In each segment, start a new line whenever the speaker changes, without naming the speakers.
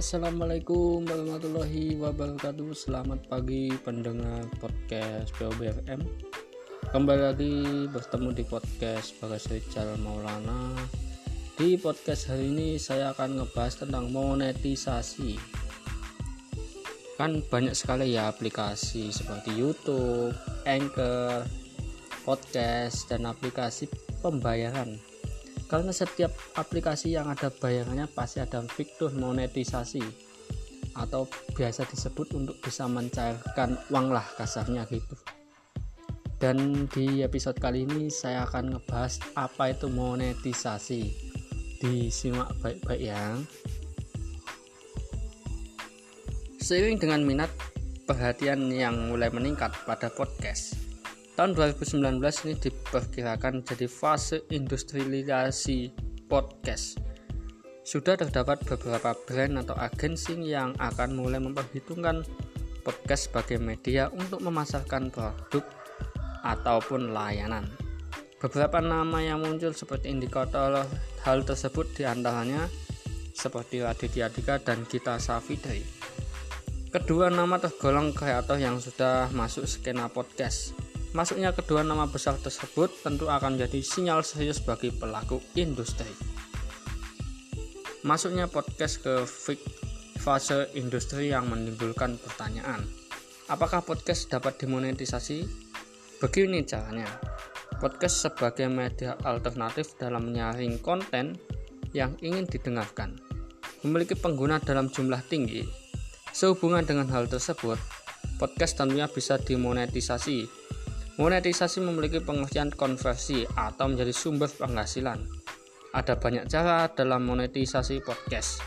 Assalamualaikum warahmatullahi wabarakatuh. Selamat pagi pendengar podcast POBFM Kembali lagi bertemu di podcast Bagas Rizal Maulana. Di podcast hari ini saya akan ngebahas tentang monetisasi. Kan banyak sekali ya aplikasi seperti Youtube, Anchor, podcast, dan aplikasi pembayaran karena setiap aplikasi yang ada bayarannya pasti ada fitur monetisasi. Atau biasa disebut untuk bisa mencairkan uang lah kasarnya gitu. Dan di episode kali ini saya akan ngebahas apa itu monetisasi. Disimak baik-baik ya. Seiring dengan minat perhatian yang mulai meningkat pada podcast Tahun 2019 ini diperkirakan jadi fase industrialisasi podcast. Sudah terdapat beberapa brand atau agensi yang akan mulai memperhitungkan podcast sebagai media untuk memasarkan produk ataupun layanan. Beberapa nama yang muncul seperti indikator hal tersebut di antaranya seperti Raditya Dika dan Gita Safidri. Kedua nama tergolong kreator yang sudah masuk skena podcast Masuknya kedua nama besar tersebut tentu akan menjadi sinyal serius bagi pelaku industri. Masuknya podcast ke fase industri yang menimbulkan pertanyaan. Apakah podcast dapat dimonetisasi? Begini caranya. Podcast sebagai media alternatif dalam menyaring konten yang ingin didengarkan. Memiliki pengguna dalam jumlah tinggi. Sehubungan dengan hal tersebut, podcast tentunya bisa dimonetisasi Monetisasi memiliki pengertian konversi atau menjadi sumber penghasilan. Ada banyak cara dalam monetisasi podcast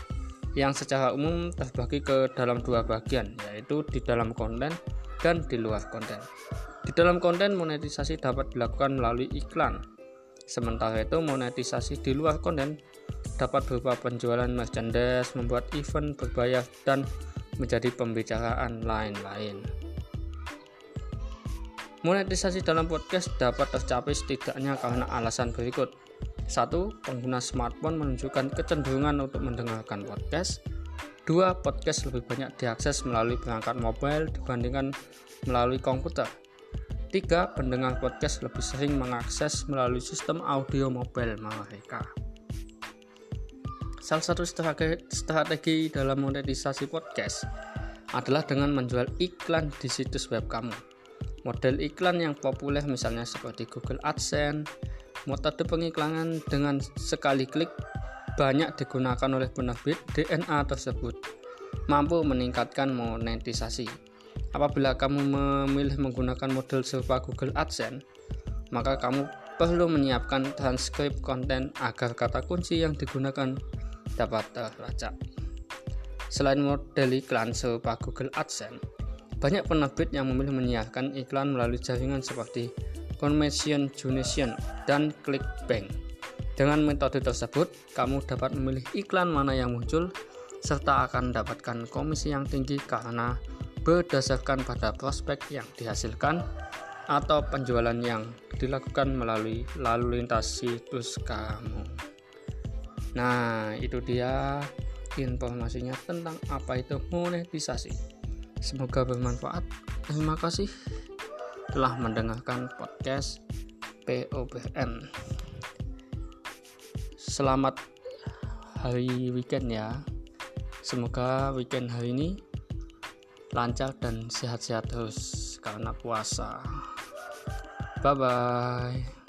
yang secara umum terbagi ke dalam dua bagian, yaitu di dalam konten dan di luar konten. Di dalam konten monetisasi dapat dilakukan melalui iklan. Sementara itu monetisasi di luar konten dapat berupa penjualan merchandise, membuat event berbayar dan menjadi pembicaraan lain-lain. Monetisasi dalam podcast dapat tercapai setidaknya karena alasan berikut. Satu, pengguna smartphone menunjukkan kecenderungan untuk mendengarkan podcast. Dua, podcast lebih banyak diakses melalui perangkat mobile dibandingkan melalui komputer. Tiga, pendengar podcast lebih sering mengakses melalui sistem audio mobile mereka. Salah satu strategi, strategi dalam monetisasi podcast adalah dengan menjual iklan di situs web kamu. Model iklan yang populer misalnya seperti Google AdSense, metode pengiklanan dengan sekali klik banyak digunakan oleh penerbit DNA tersebut mampu meningkatkan monetisasi. Apabila kamu memilih menggunakan model serupa Google AdSense, maka kamu perlu menyiapkan transkrip konten agar kata kunci yang digunakan dapat terlacak. Selain model iklan serupa Google AdSense, banyak penerbit yang memilih menyiarkan iklan melalui jaringan seperti Convention Junation dan Clickbank. Dengan metode tersebut, kamu dapat memilih iklan mana yang muncul serta akan mendapatkan komisi yang tinggi karena berdasarkan pada prospek yang dihasilkan atau penjualan yang dilakukan melalui lalu lintas situs kamu. Nah, itu dia informasinya tentang apa itu monetisasi. Semoga bermanfaat. Terima kasih telah mendengarkan podcast POBN. Selamat hari weekend ya. Semoga weekend hari ini lancar dan sehat-sehat terus karena puasa. Bye bye.